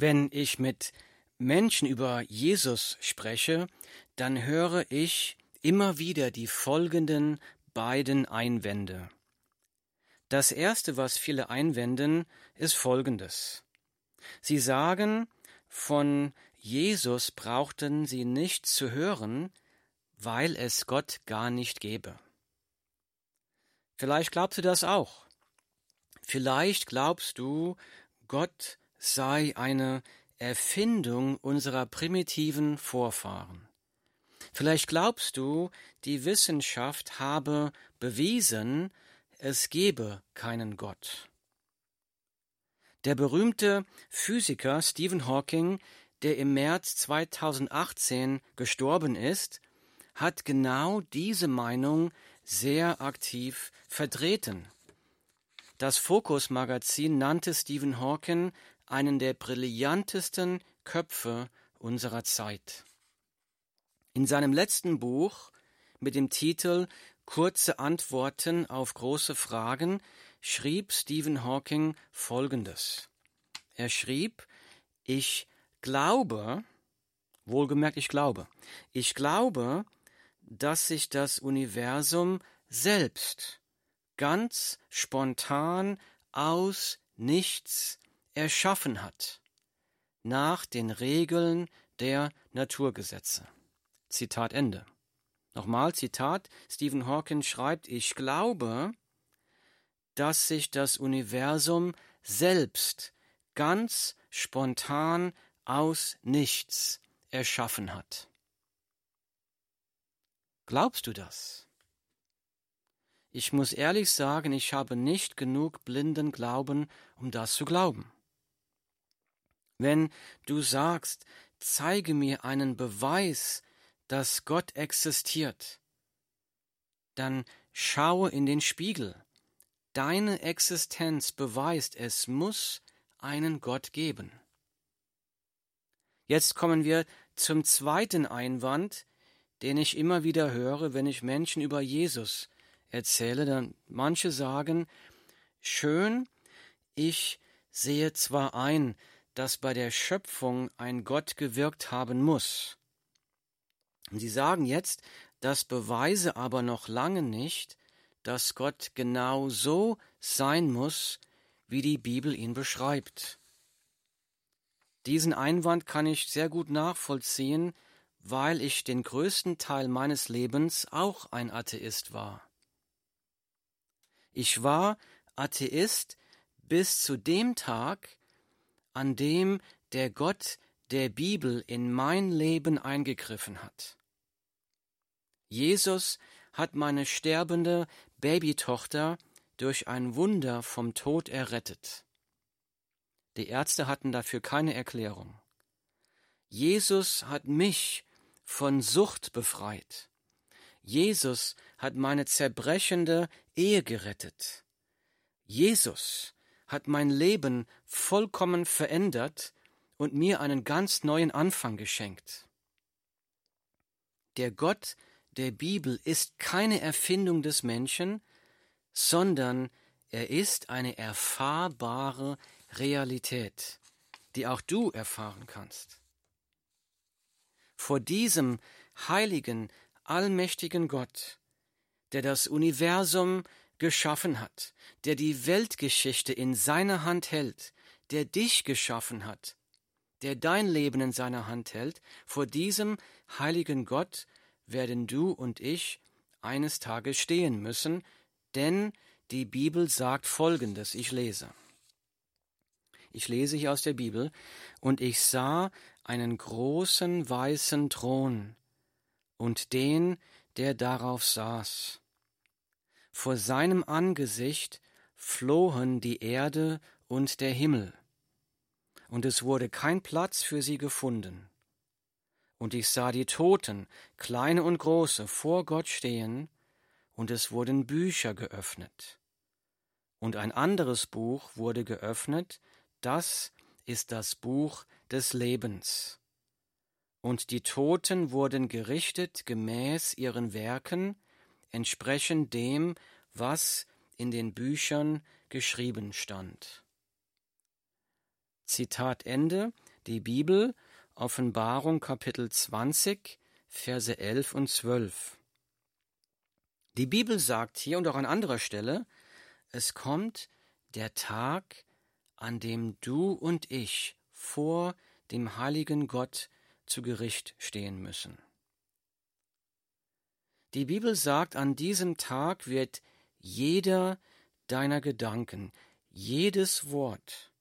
Wenn ich mit Menschen über Jesus spreche, dann höre ich immer wieder die folgenden beiden Einwände. Das erste, was viele einwenden, ist folgendes. Sie sagen, von Jesus brauchten sie nichts zu hören, weil es Gott gar nicht gäbe. Vielleicht glaubst du das auch. Vielleicht glaubst du, Gott sei eine Erfindung unserer primitiven Vorfahren. Vielleicht glaubst du, die Wissenschaft habe bewiesen, es gebe keinen Gott. Der berühmte Physiker Stephen Hawking, der im März 2018 gestorben ist, hat genau diese Meinung sehr aktiv vertreten. Das Focus Magazin nannte Stephen Hawking einen der brillantesten Köpfe unserer Zeit. In seinem letzten Buch mit dem Titel Kurze Antworten auf große Fragen schrieb Stephen Hawking Folgendes. Er schrieb, ich glaube, wohlgemerkt, ich glaube, ich glaube, dass sich das Universum selbst ganz spontan aus nichts erschaffen hat, nach den Regeln der Naturgesetze. Zitat Ende. Nochmal Zitat, Stephen Hawking schreibt, ich glaube, dass sich das Universum selbst ganz spontan aus nichts erschaffen hat. Glaubst du das? Ich muss ehrlich sagen, ich habe nicht genug blinden Glauben, um das zu glauben. Wenn du sagst, zeige mir einen Beweis, dass Gott existiert, dann schaue in den Spiegel. Deine Existenz beweist, es muss einen Gott geben. Jetzt kommen wir zum zweiten Einwand, den ich immer wieder höre, wenn ich Menschen über Jesus erzähle. Dann manche sagen, schön, ich sehe zwar ein, dass bei der Schöpfung ein Gott gewirkt haben muss. Sie sagen jetzt, das beweise aber noch lange nicht, dass Gott genau so sein muss, wie die Bibel ihn beschreibt. Diesen Einwand kann ich sehr gut nachvollziehen, weil ich den größten Teil meines Lebens auch ein Atheist war. Ich war Atheist bis zu dem Tag, an dem der Gott der Bibel in mein Leben eingegriffen hat. Jesus hat meine sterbende Babytochter durch ein Wunder vom Tod errettet. Die Ärzte hatten dafür keine Erklärung. Jesus hat mich von Sucht befreit. Jesus hat meine zerbrechende Ehe gerettet. Jesus hat mein Leben vollkommen verändert und mir einen ganz neuen Anfang geschenkt. Der Gott der Bibel ist keine Erfindung des Menschen, sondern er ist eine erfahrbare Realität, die auch du erfahren kannst. Vor diesem heiligen, allmächtigen Gott, der das Universum geschaffen hat, der die Weltgeschichte in seiner Hand hält, der dich geschaffen hat, der dein Leben in seiner Hand hält, vor diesem heiligen Gott werden du und ich eines Tages stehen müssen, denn die Bibel sagt Folgendes, ich lese. Ich lese hier aus der Bibel, und ich sah einen großen weißen Thron und den, der darauf saß vor seinem Angesicht flohen die Erde und der Himmel, und es wurde kein Platz für sie gefunden. Und ich sah die Toten, kleine und große, vor Gott stehen, und es wurden Bücher geöffnet. Und ein anderes Buch wurde geöffnet, das ist das Buch des Lebens. Und die Toten wurden gerichtet gemäß ihren Werken, entsprechend dem, was in den Büchern geschrieben stand. Zitat Ende. die Bibel, Offenbarung Kapitel 20, Verse 11 und 12. Die Bibel sagt hier und auch an anderer Stelle, es kommt der Tag, an dem du und ich vor dem heiligen Gott zu Gericht stehen müssen. Die Bibel sagt, an diesem Tag wird jeder deiner Gedanken, jedes Wort,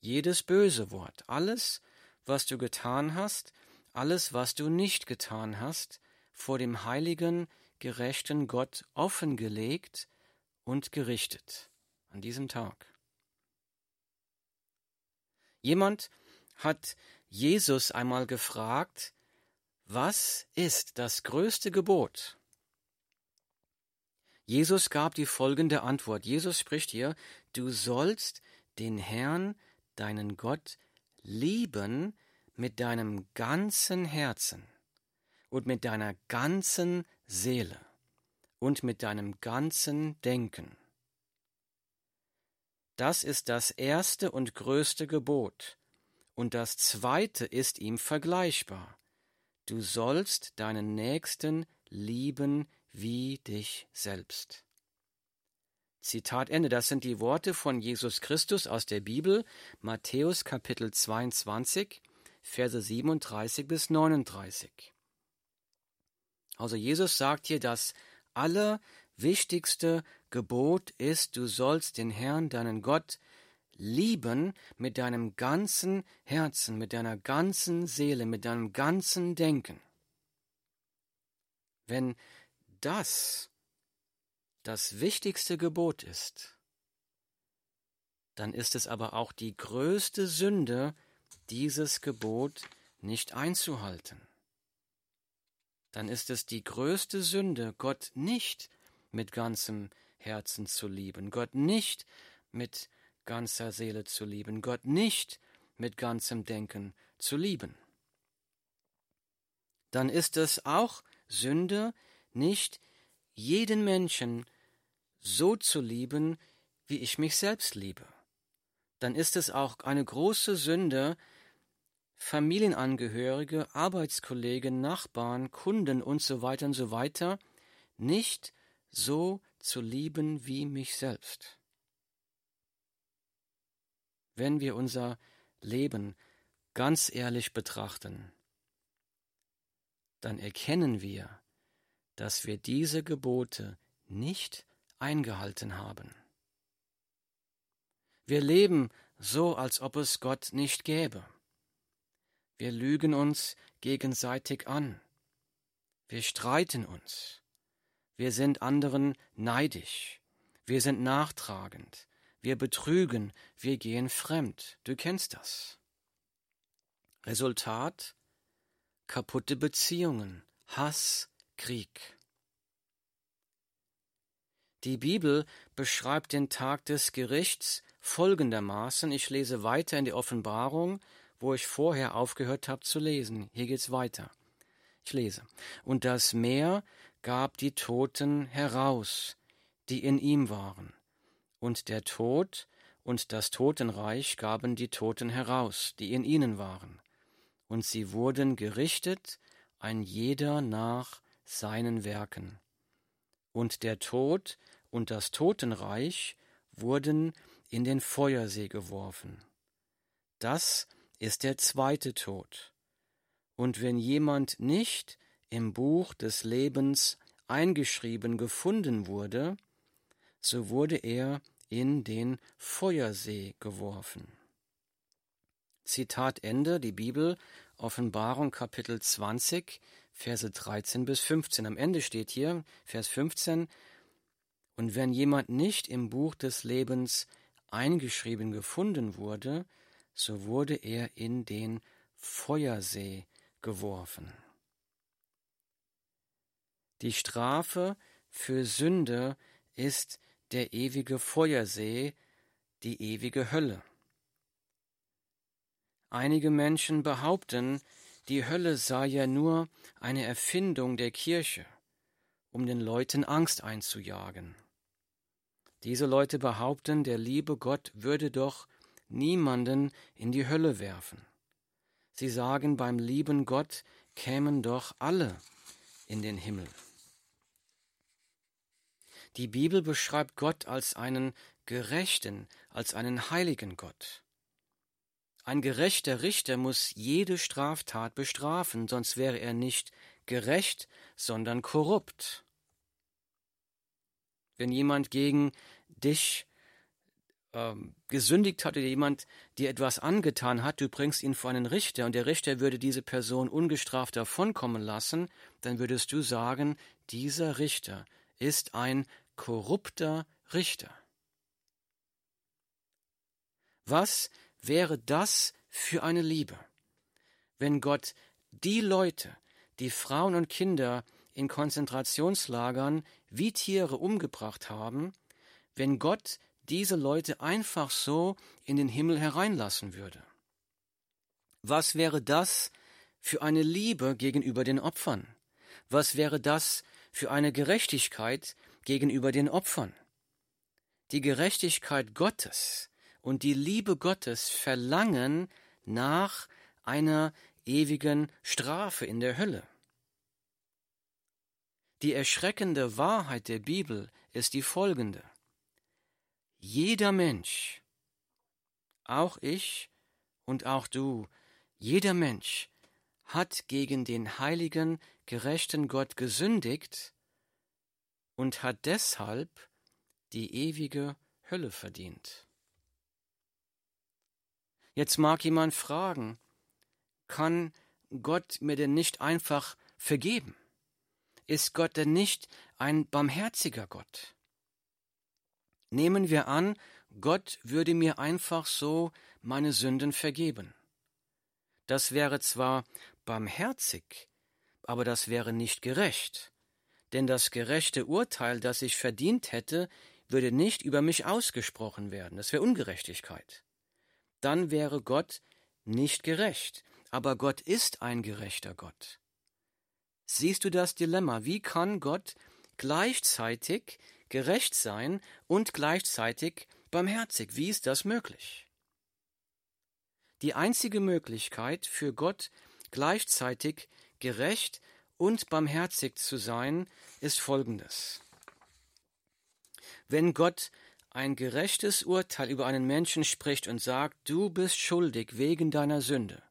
jedes böse Wort, alles, was du getan hast, alles, was du nicht getan hast, vor dem heiligen, gerechten Gott offengelegt und gerichtet an diesem Tag. Jemand hat Jesus einmal gefragt, was ist das größte Gebot? Jesus gab die folgende Antwort. Jesus spricht hier, du sollst den Herrn, deinen Gott, lieben mit deinem ganzen Herzen und mit deiner ganzen Seele und mit deinem ganzen Denken. Das ist das erste und größte Gebot, und das zweite ist ihm vergleichbar. Du sollst deinen Nächsten lieben wie dich selbst. Zitat Ende. Das sind die Worte von Jesus Christus aus der Bibel, Matthäus Kapitel 22, Verse 37 bis 39. Also Jesus sagt hier, das allerwichtigste Gebot ist, du sollst den Herrn, deinen Gott, lieben mit deinem ganzen Herzen, mit deiner ganzen Seele, mit deinem ganzen Denken. Wenn das das wichtigste Gebot ist, dann ist es aber auch die größte Sünde, dieses Gebot nicht einzuhalten. Dann ist es die größte Sünde, Gott nicht mit ganzem Herzen zu lieben, Gott nicht mit ganzer Seele zu lieben, Gott nicht mit ganzem Denken zu lieben. Dann ist es auch Sünde, nicht jeden Menschen so zu lieben, wie ich mich selbst liebe. Dann ist es auch eine große Sünde, Familienangehörige, Arbeitskollegen, Nachbarn, Kunden und so weiter und so weiter nicht so zu lieben wie mich selbst. Wenn wir unser Leben ganz ehrlich betrachten, dann erkennen wir, dass wir diese Gebote nicht eingehalten haben. Wir leben so, als ob es Gott nicht gäbe. Wir lügen uns gegenseitig an. Wir streiten uns. Wir sind anderen neidisch. Wir sind nachtragend. Wir betrügen. Wir gehen fremd. Du kennst das. Resultat kaputte Beziehungen, Hass, Krieg. Die Bibel beschreibt den Tag des Gerichts folgendermaßen. Ich lese weiter in die Offenbarung, wo ich vorher aufgehört habe zu lesen. Hier geht's weiter. Ich lese. Und das Meer gab die Toten heraus, die in ihm waren. Und der Tod und das Totenreich gaben die Toten heraus, die in ihnen waren. Und sie wurden gerichtet, ein jeder nach seinen Werken. Und der Tod und das Totenreich wurden in den Feuersee geworfen. Das ist der zweite Tod. Und wenn jemand nicht im Buch des Lebens eingeschrieben gefunden wurde, so wurde er in den Feuersee geworfen. Zitat Ende, die Bibel, Offenbarung Kapitel 20, Verse 13 bis 15. Am Ende steht hier, Vers 15, und wenn jemand nicht im Buch des Lebens eingeschrieben gefunden wurde, so wurde er in den Feuersee geworfen. Die Strafe für Sünde ist der ewige Feuersee, die ewige Hölle. Einige Menschen behaupten, die Hölle sei ja nur eine Erfindung der Kirche, um den Leuten Angst einzujagen. Diese Leute behaupten, der liebe Gott würde doch niemanden in die Hölle werfen. Sie sagen, beim lieben Gott kämen doch alle in den Himmel. Die Bibel beschreibt Gott als einen gerechten, als einen heiligen Gott. Ein gerechter Richter muss jede Straftat bestrafen, sonst wäre er nicht gerecht, sondern korrupt. Wenn jemand gegen dich ähm, gesündigt hat oder jemand dir etwas angetan hat, du bringst ihn vor einen Richter und der Richter würde diese Person ungestraft davonkommen lassen, dann würdest du sagen, dieser Richter ist ein korrupter Richter. Was wäre das für eine Liebe, wenn Gott die Leute, die Frauen und Kinder in Konzentrationslagern wie Tiere umgebracht haben, wenn Gott diese Leute einfach so in den Himmel hereinlassen würde. Was wäre das für eine Liebe gegenüber den Opfern? Was wäre das für eine Gerechtigkeit gegenüber den Opfern? Die Gerechtigkeit Gottes und die Liebe Gottes verlangen nach einer ewigen Strafe in der Hölle. Die erschreckende Wahrheit der Bibel ist die folgende. Jeder Mensch, auch ich und auch du, jeder Mensch hat gegen den heiligen, gerechten Gott gesündigt und hat deshalb die ewige Hölle verdient. Jetzt mag jemand fragen, kann Gott mir denn nicht einfach vergeben? Ist Gott denn nicht ein barmherziger Gott? Nehmen wir an, Gott würde mir einfach so meine Sünden vergeben. Das wäre zwar barmherzig, aber das wäre nicht gerecht, denn das gerechte Urteil, das ich verdient hätte, würde nicht über mich ausgesprochen werden, das wäre Ungerechtigkeit. Dann wäre Gott nicht gerecht, aber Gott ist ein gerechter Gott. Siehst du das Dilemma? Wie kann Gott gleichzeitig gerecht sein und gleichzeitig barmherzig? Wie ist das möglich? Die einzige Möglichkeit für Gott gleichzeitig gerecht und barmherzig zu sein, ist folgendes. Wenn Gott ein gerechtes Urteil über einen Menschen spricht und sagt, du bist schuldig wegen deiner Sünde,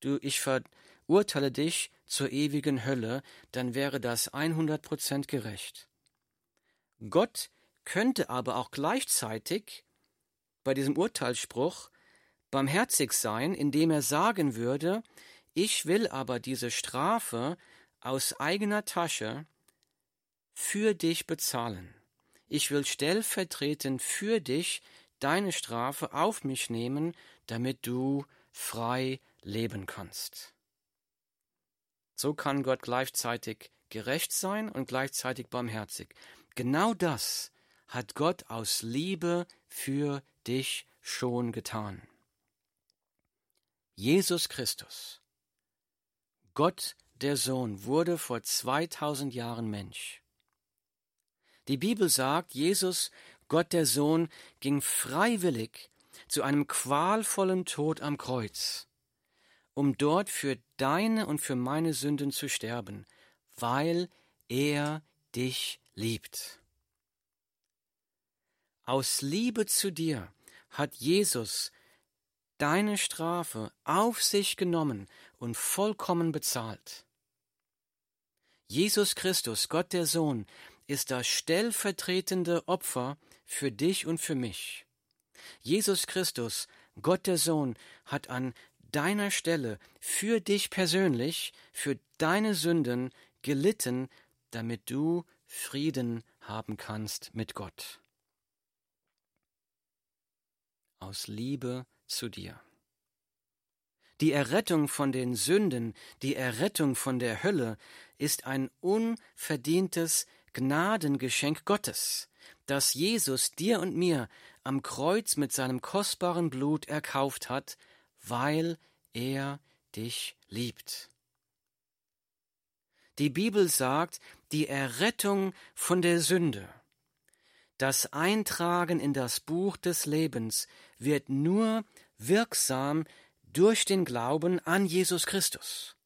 du, ich verurteile dich zur ewigen Hölle, dann wäre das 100% gerecht. Gott könnte aber auch gleichzeitig bei diesem Urteilsspruch barmherzig sein, indem er sagen würde, ich will aber diese Strafe aus eigener Tasche für dich bezahlen. Ich will stellvertretend für dich deine Strafe auf mich nehmen, damit du frei leben kannst. So kann Gott gleichzeitig gerecht sein und gleichzeitig barmherzig. Genau das hat Gott aus Liebe für dich schon getan. Jesus Christus, Gott der Sohn, wurde vor 2000 Jahren Mensch. Die Bibel sagt, Jesus, Gott der Sohn, ging freiwillig zu einem qualvollen Tod am Kreuz, um dort für deine und für meine Sünden zu sterben, weil er dich liebt. Aus Liebe zu dir hat Jesus deine Strafe auf sich genommen und vollkommen bezahlt. Jesus Christus, Gott der Sohn, ist das stellvertretende Opfer für dich und für mich. Jesus Christus, Gott der Sohn, hat an deiner Stelle für dich persönlich, für deine Sünden gelitten, damit du Frieden haben kannst mit Gott. Aus Liebe zu dir. Die Errettung von den Sünden, die Errettung von der Hölle ist ein unverdientes Gnadengeschenk Gottes, das Jesus dir und mir am Kreuz mit seinem kostbaren Blut erkauft hat, weil er dich liebt. Die Bibel sagt, die Errettung von der Sünde, das Eintragen in das Buch des Lebens wird nur wirksam durch den Glauben an Jesus Christus.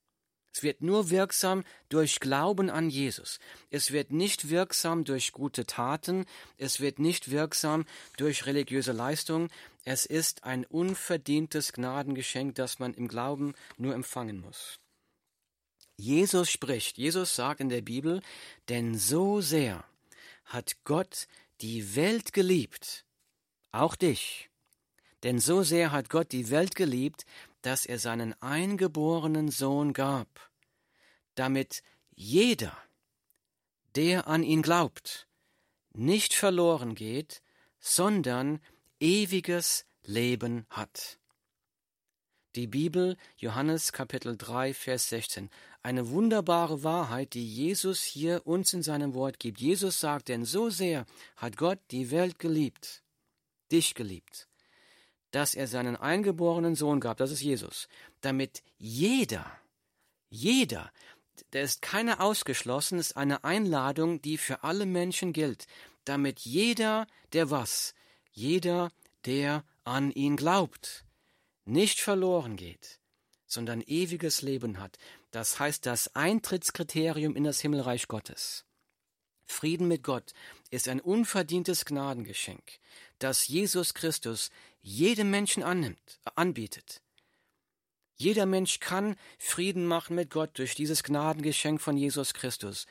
Es wird nur wirksam durch Glauben an Jesus. Es wird nicht wirksam durch gute Taten. Es wird nicht wirksam durch religiöse Leistung. Es ist ein unverdientes Gnadengeschenk, das man im Glauben nur empfangen muss. Jesus spricht, Jesus sagt in der Bibel, denn so sehr hat Gott die Welt geliebt, auch dich. Denn so sehr hat Gott die Welt geliebt, dass er seinen eingeborenen Sohn gab, damit jeder, der an ihn glaubt, nicht verloren geht, sondern ewiges Leben hat. Die Bibel, Johannes Kapitel 3, Vers 16. Eine wunderbare Wahrheit, die Jesus hier uns in seinem Wort gibt. Jesus sagt, denn so sehr hat Gott die Welt geliebt, dich geliebt, dass er seinen eingeborenen Sohn gab, das ist Jesus, damit jeder, jeder, da ist keiner ausgeschlossen, ist eine Einladung, die für alle Menschen gilt, damit jeder, der was, jeder, der an ihn glaubt, nicht verloren geht, sondern ewiges Leben hat. Das heißt das Eintrittskriterium in das Himmelreich Gottes. Frieden mit Gott ist ein unverdientes Gnadengeschenk, das Jesus Christus jedem Menschen annimmt, anbietet. Jeder Mensch kann Frieden machen mit Gott durch dieses Gnadengeschenk von Jesus Christus.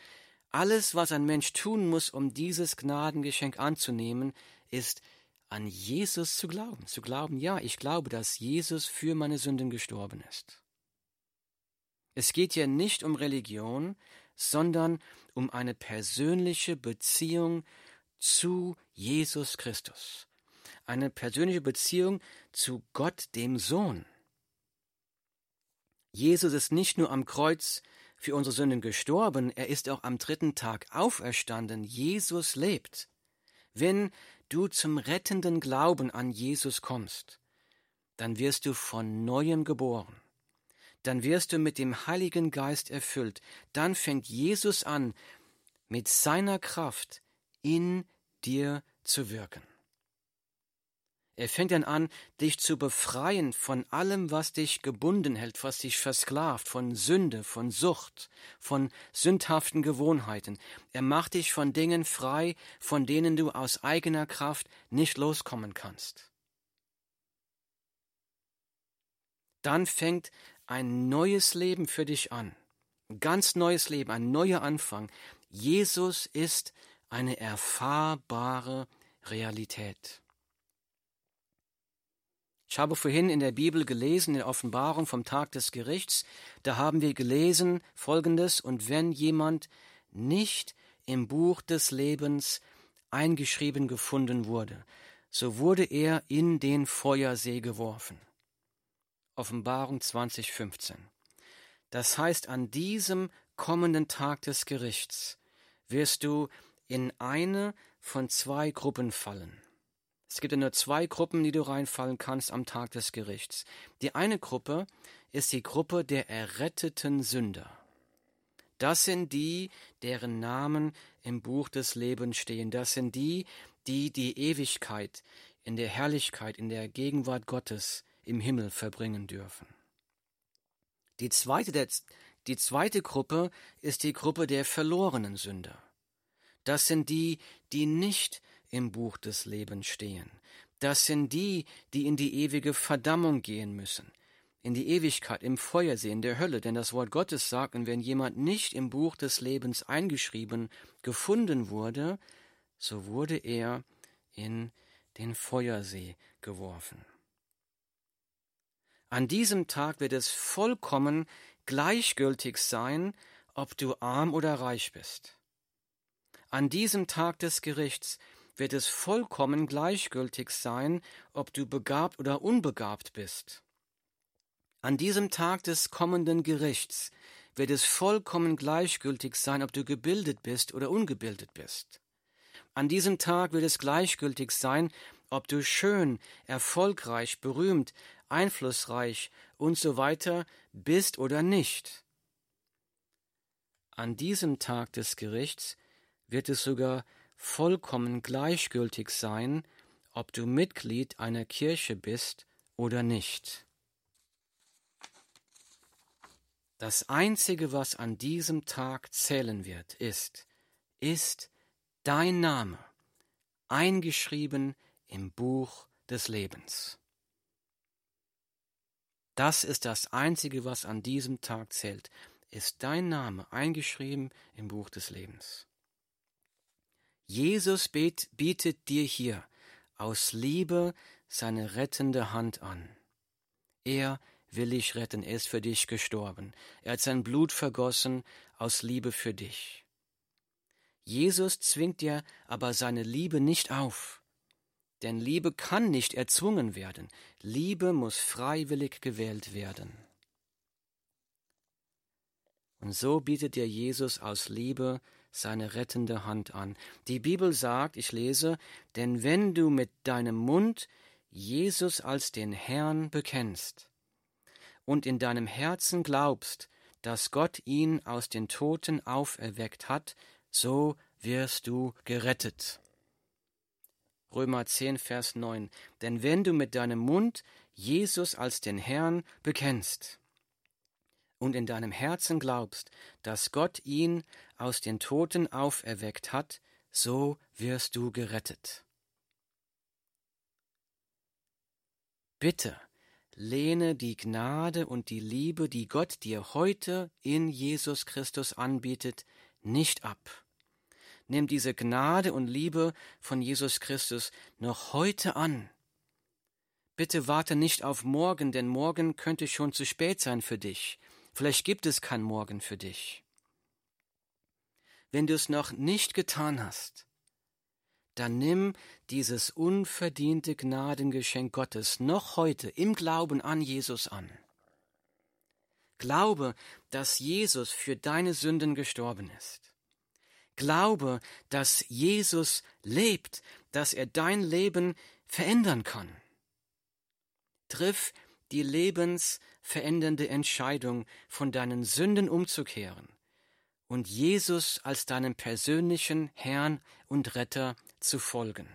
Alles, was ein Mensch tun muss, um dieses Gnadengeschenk anzunehmen, ist an Jesus zu glauben. Zu glauben, ja, ich glaube, dass Jesus für meine Sünden gestorben ist. Es geht hier nicht um Religion, sondern um eine persönliche Beziehung zu Jesus Christus. Eine persönliche Beziehung zu Gott, dem Sohn. Jesus ist nicht nur am Kreuz für unsere Sünden gestorben, er ist auch am dritten Tag auferstanden. Jesus lebt. Wenn du zum rettenden Glauben an Jesus kommst, dann wirst du von neuem geboren. Dann wirst du mit dem Heiligen Geist erfüllt. Dann fängt Jesus an, mit seiner Kraft in dir zu wirken. Er fängt dann an, dich zu befreien von allem, was dich gebunden hält, was dich versklavt, von Sünde, von Sucht, von sündhaften Gewohnheiten. Er macht dich von Dingen frei, von denen du aus eigener Kraft nicht loskommen kannst. Dann fängt ein neues Leben für dich an. Ein ganz neues Leben, ein neuer Anfang. Jesus ist eine erfahrbare Realität. Ich habe vorhin in der Bibel gelesen, in der Offenbarung vom Tag des Gerichts, da haben wir gelesen Folgendes, und wenn jemand nicht im Buch des Lebens eingeschrieben gefunden wurde, so wurde er in den Feuersee geworfen. Offenbarung 2015. Das heißt, an diesem kommenden Tag des Gerichts wirst du in eine von zwei Gruppen fallen. Es gibt ja nur zwei Gruppen, die du reinfallen kannst am Tag des Gerichts. Die eine Gruppe ist die Gruppe der erretteten Sünder. Das sind die, deren Namen im Buch des Lebens stehen. Das sind die, die die Ewigkeit in der Herrlichkeit, in der Gegenwart Gottes im Himmel verbringen dürfen. Die zweite, die zweite Gruppe ist die Gruppe der verlorenen Sünder. Das sind die, die nicht im Buch des Lebens stehen. Das sind die, die in die ewige Verdammung gehen müssen, in die Ewigkeit, im Feuersee, in der Hölle, denn das Wort Gottes sagt, und wenn jemand nicht im Buch des Lebens eingeschrieben gefunden wurde, so wurde er in den Feuersee geworfen. An diesem Tag wird es vollkommen gleichgültig sein, ob du arm oder reich bist. An diesem Tag des Gerichts wird es vollkommen gleichgültig sein, ob du begabt oder unbegabt bist. An diesem Tag des kommenden Gerichts wird es vollkommen gleichgültig sein, ob du gebildet bist oder ungebildet bist. An diesem Tag wird es gleichgültig sein, ob du schön, erfolgreich, berühmt, einflussreich und so weiter bist oder nicht. An diesem Tag des Gerichts wird es sogar vollkommen gleichgültig sein, ob du Mitglied einer Kirche bist oder nicht. Das Einzige, was an diesem Tag zählen wird, ist, ist dein Name, eingeschrieben im Buch des Lebens. Das ist das Einzige, was an diesem Tag zählt, ist dein Name eingeschrieben im Buch des Lebens. Jesus bietet dir hier aus Liebe seine rettende Hand an. Er will dich retten, er ist für dich gestorben. Er hat sein Blut vergossen aus Liebe für dich. Jesus zwingt dir aber seine Liebe nicht auf. Denn Liebe kann nicht erzwungen werden. Liebe muss freiwillig gewählt werden. Und so bietet dir Jesus aus Liebe seine rettende Hand an. Die Bibel sagt, ich lese, denn wenn du mit deinem Mund Jesus als den Herrn bekennst und in deinem Herzen glaubst, dass Gott ihn aus den Toten auferweckt hat, so wirst du gerettet. Römer 10, Vers 9. Denn wenn du mit deinem Mund Jesus als den Herrn bekennst und in deinem Herzen glaubst, dass Gott ihn aus den Toten auferweckt hat, so wirst du gerettet. Bitte, lehne die Gnade und die Liebe, die Gott dir heute in Jesus Christus anbietet, nicht ab. Nimm diese Gnade und Liebe von Jesus Christus noch heute an. Bitte warte nicht auf morgen, denn morgen könnte schon zu spät sein für dich. Vielleicht gibt es kein Morgen für dich. Wenn du es noch nicht getan hast, dann nimm dieses unverdiente Gnadengeschenk Gottes noch heute im Glauben an Jesus an. Glaube, dass Jesus für deine Sünden gestorben ist. Glaube, dass Jesus lebt, dass er dein Leben verändern kann. Triff die lebensverändernde Entscheidung, von deinen Sünden umzukehren und Jesus als deinem persönlichen Herrn und Retter zu folgen.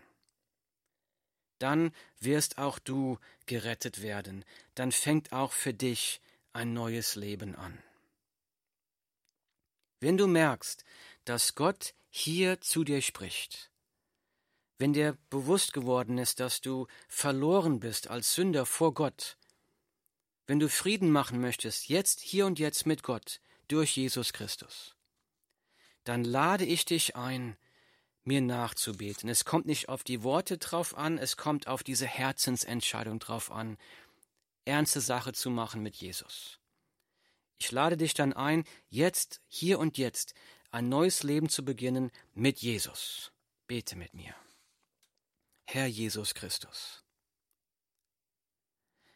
Dann wirst auch du gerettet werden, dann fängt auch für dich ein neues Leben an. Wenn du merkst, dass Gott hier zu dir spricht, wenn dir bewusst geworden ist, dass du verloren bist als Sünder vor Gott, wenn du Frieden machen möchtest, jetzt, hier und jetzt mit Gott, durch Jesus Christus, dann lade ich dich ein, mir nachzubeten. Es kommt nicht auf die Worte drauf an, es kommt auf diese Herzensentscheidung drauf an, ernste Sache zu machen mit Jesus. Ich lade dich dann ein, jetzt, hier und jetzt, ein neues Leben zu beginnen mit Jesus. Bete mit mir. Herr Jesus Christus,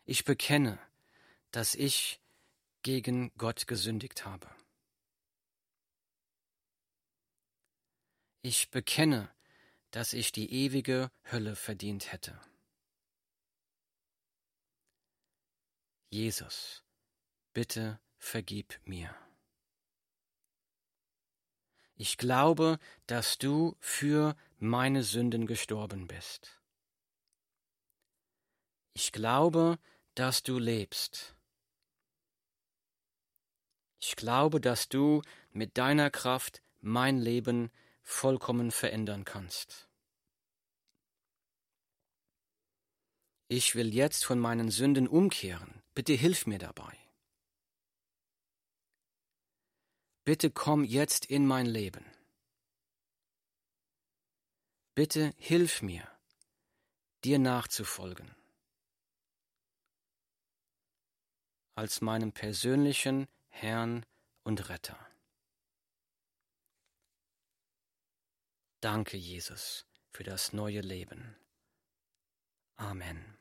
ich bekenne, dass ich gegen Gott gesündigt habe. Ich bekenne, dass ich die ewige Hölle verdient hätte. Jesus, bitte vergib mir. Ich glaube, dass du für meine Sünden gestorben bist. Ich glaube, dass du lebst. Ich glaube, dass du mit deiner Kraft mein Leben vollkommen verändern kannst. Ich will jetzt von meinen Sünden umkehren. Bitte hilf mir dabei. Bitte komm jetzt in mein Leben. Bitte hilf mir, dir nachzufolgen. Als meinem persönlichen Herrn und Retter. Danke, Jesus, für das neue Leben. Amen.